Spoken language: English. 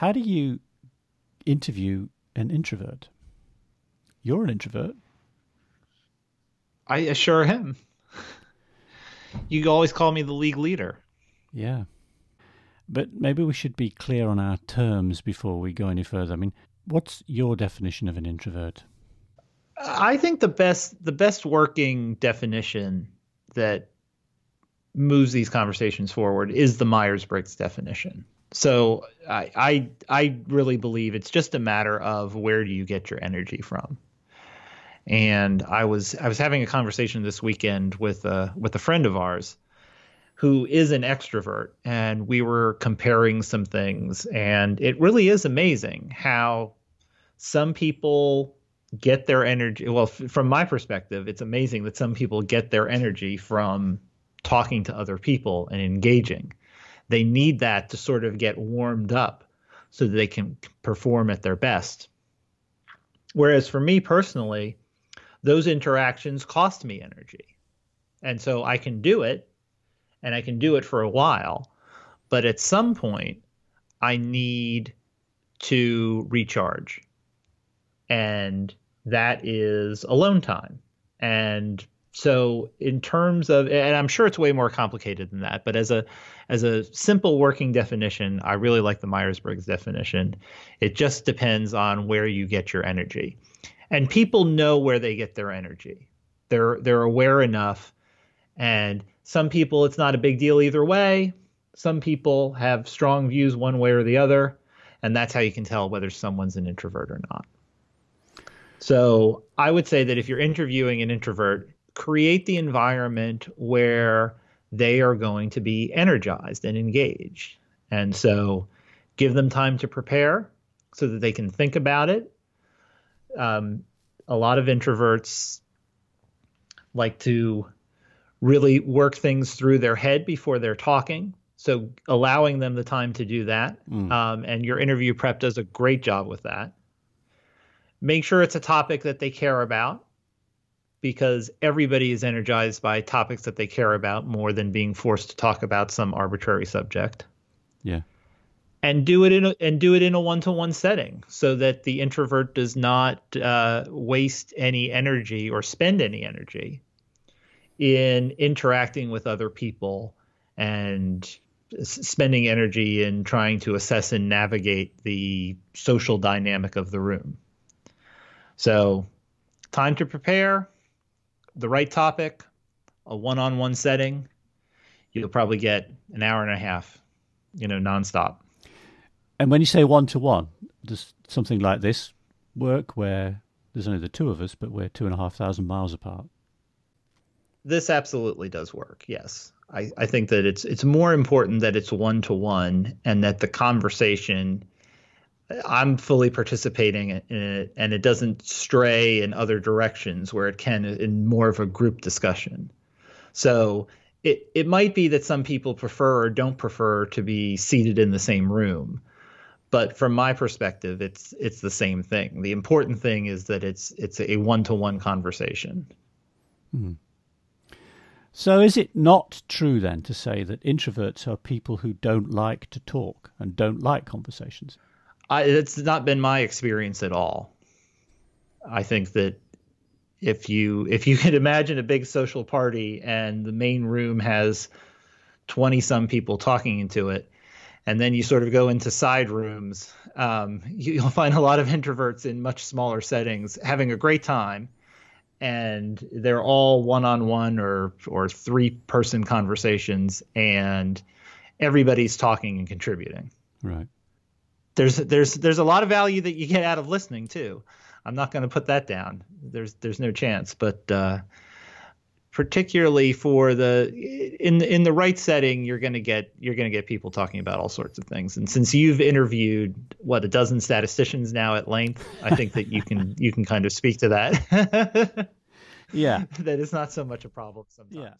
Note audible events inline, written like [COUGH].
How do you interview an introvert? You're an introvert. I assure him. You always call me the league leader. Yeah. But maybe we should be clear on our terms before we go any further. I mean, what's your definition of an introvert? I think the best the best working definition that moves these conversations forward is the Myers Briggs definition. So I, I I really believe it's just a matter of where do you get your energy from. And I was I was having a conversation this weekend with a with a friend of ours who is an extrovert and we were comparing some things and it really is amazing how some people get their energy well f- from my perspective it's amazing that some people get their energy from talking to other people and engaging they need that to sort of get warmed up so that they can perform at their best. Whereas for me personally those interactions cost me energy. And so i can do it and i can do it for a while but at some point i need to recharge. And that is alone time. And so in terms of and I'm sure it's way more complicated than that, but as a as a simple working definition, I really like the Myers-Briggs definition. It just depends on where you get your energy. And people know where they get their energy. They're they're aware enough and some people it's not a big deal either way. Some people have strong views one way or the other, and that's how you can tell whether someone's an introvert or not. So I would say that if you're interviewing an introvert, create the environment where they are going to be energized and engaged. And so give them time to prepare so that they can think about it. Um, a lot of introverts like to really work things through their head before they're talking. So allowing them the time to do that. Mm. Um, and your interview prep does a great job with that. Make sure it's a topic that they care about because everybody is energized by topics that they care about more than being forced to talk about some arbitrary subject. Yeah. And do it in a, and do it in a one-to-one setting so that the introvert does not uh, waste any energy or spend any energy in interacting with other people and spending energy in trying to assess and navigate the social dynamic of the room. So, time to prepare, the right topic, a one on one setting, you'll probably get an hour and a half, you know, nonstop. And when you say one to one, does something like this work where there's only the two of us, but we're two and a half thousand miles apart? This absolutely does work, yes. I, I think that it's it's more important that it's one to one and that the conversation I'm fully participating in it, and it doesn't stray in other directions where it can in more of a group discussion. So it it might be that some people prefer or don't prefer to be seated in the same room, but from my perspective, it's it's the same thing. The important thing is that it's it's a one to one conversation. Hmm. So is it not true then to say that introverts are people who don't like to talk and don't like conversations? I, it's not been my experience at all. I think that if you if you could imagine a big social party and the main room has 20 some people talking into it and then you sort of go into side rooms um, you'll find a lot of introverts in much smaller settings having a great time and they're all one-on-one or or three person conversations and everybody's talking and contributing right there's there's there's a lot of value that you get out of listening too. I'm not going to put that down. There's there's no chance, but uh, particularly for the in in the right setting, you're going to get you're going to get people talking about all sorts of things. And since you've interviewed what a dozen statisticians now at length, I think that you can you can kind of speak to that. [LAUGHS] yeah, that is not so much a problem sometimes. Yeah.